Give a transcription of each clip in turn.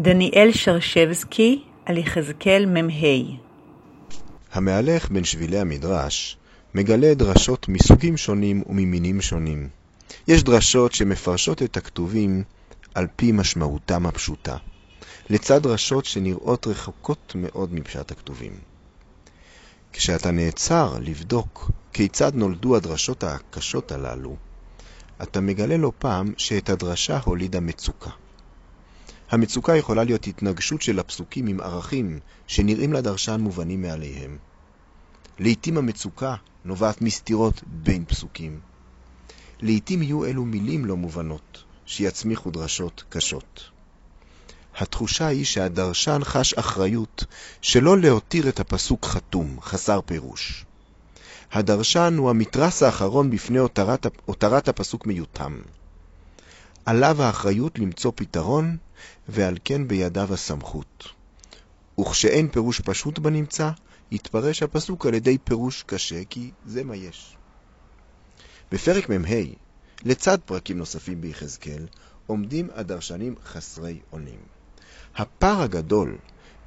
דניאל שרשבסקי על יחזקאל מ"ה המהלך בין שבילי המדרש מגלה דרשות מסוגים שונים וממינים שונים. יש דרשות שמפרשות את הכתובים על פי משמעותם הפשוטה, לצד דרשות שנראות רחוקות מאוד מפשט הכתובים. כשאתה נעצר לבדוק כיצד נולדו הדרשות הקשות הללו, אתה מגלה לא פעם שאת הדרשה הולידה מצוקה. המצוקה יכולה להיות התנגשות של הפסוקים עם ערכים שנראים לדרשן מובנים מעליהם. לעתים המצוקה נובעת מסתירות בין פסוקים. לעתים יהיו אלו מילים לא מובנות, שיצמיחו דרשות קשות. התחושה היא שהדרשן חש אחריות שלא להותיר את הפסוק חתום, חסר פירוש. הדרשן הוא המתרס האחרון בפני הותרת, הפסוק מיותם. עליו האחריות למצוא פתרון, ועל כן בידיו הסמכות. וכשאין פירוש פשוט בנמצא, יתפרש הפסוק על ידי פירוש קשה, כי זה מה יש. בפרק מ"ה, לצד פרקים נוספים ביחזקאל, עומדים הדרשנים חסרי אונים. הפער הגדול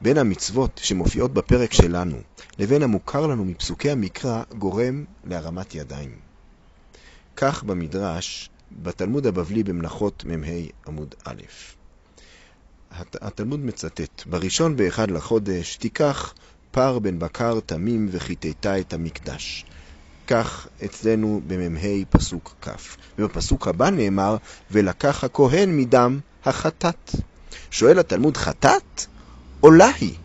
בין המצוות שמופיעות בפרק שלנו לבין המוכר לנו מפסוקי המקרא גורם להרמת ידיים. כך במדרש, בתלמוד הבבלי במלאכות מ"ה עמוד א'. התלמוד מצטט, בראשון באחד לחודש תיקח פר בן בקר תמים וחיטטה את המקדש. כך אצלנו במ"ה פסוק כ'. ובפסוק הבא נאמר, ולקח הכהן מדם החטאת. שואל התלמוד, חטאת? עולה היא.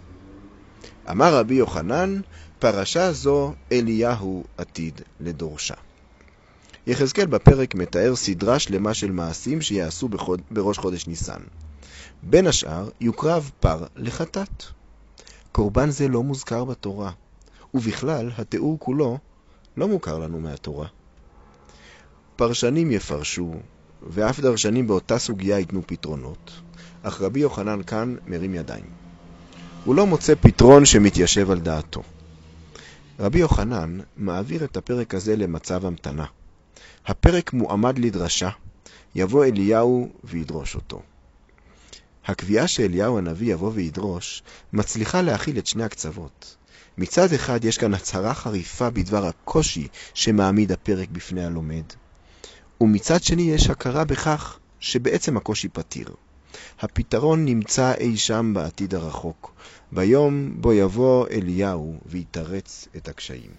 אמר רבי יוחנן, פרשה זו אליהו עתיד לדורשה. יחזקאל בפרק מתאר סדרה שלמה של מעשים שיעשו בחוד... בראש חודש ניסן. בין השאר, יוקרב פר לחטאת. קורבן זה לא מוזכר בתורה, ובכלל, התיאור כולו לא מוכר לנו מהתורה. פרשנים יפרשו, ואף דרשנים באותה סוגיה ייתנו פתרונות, אך רבי יוחנן כאן מרים ידיים. הוא לא מוצא פתרון שמתיישב על דעתו. רבי יוחנן מעביר את הפרק הזה למצב המתנה. הפרק מועמד לדרשה, יבוא אליהו וידרוש אותו. הקביעה שאליהו הנביא יבוא וידרוש, מצליחה להכיל את שני הקצוות. מצד אחד יש כאן הצהרה חריפה בדבר הקושי שמעמיד הפרק בפני הלומד, ומצד שני יש הכרה בכך שבעצם הקושי פתיר. הפתרון נמצא אי שם בעתיד הרחוק, ביום בו יבוא אליהו ויתרץ את הקשיים.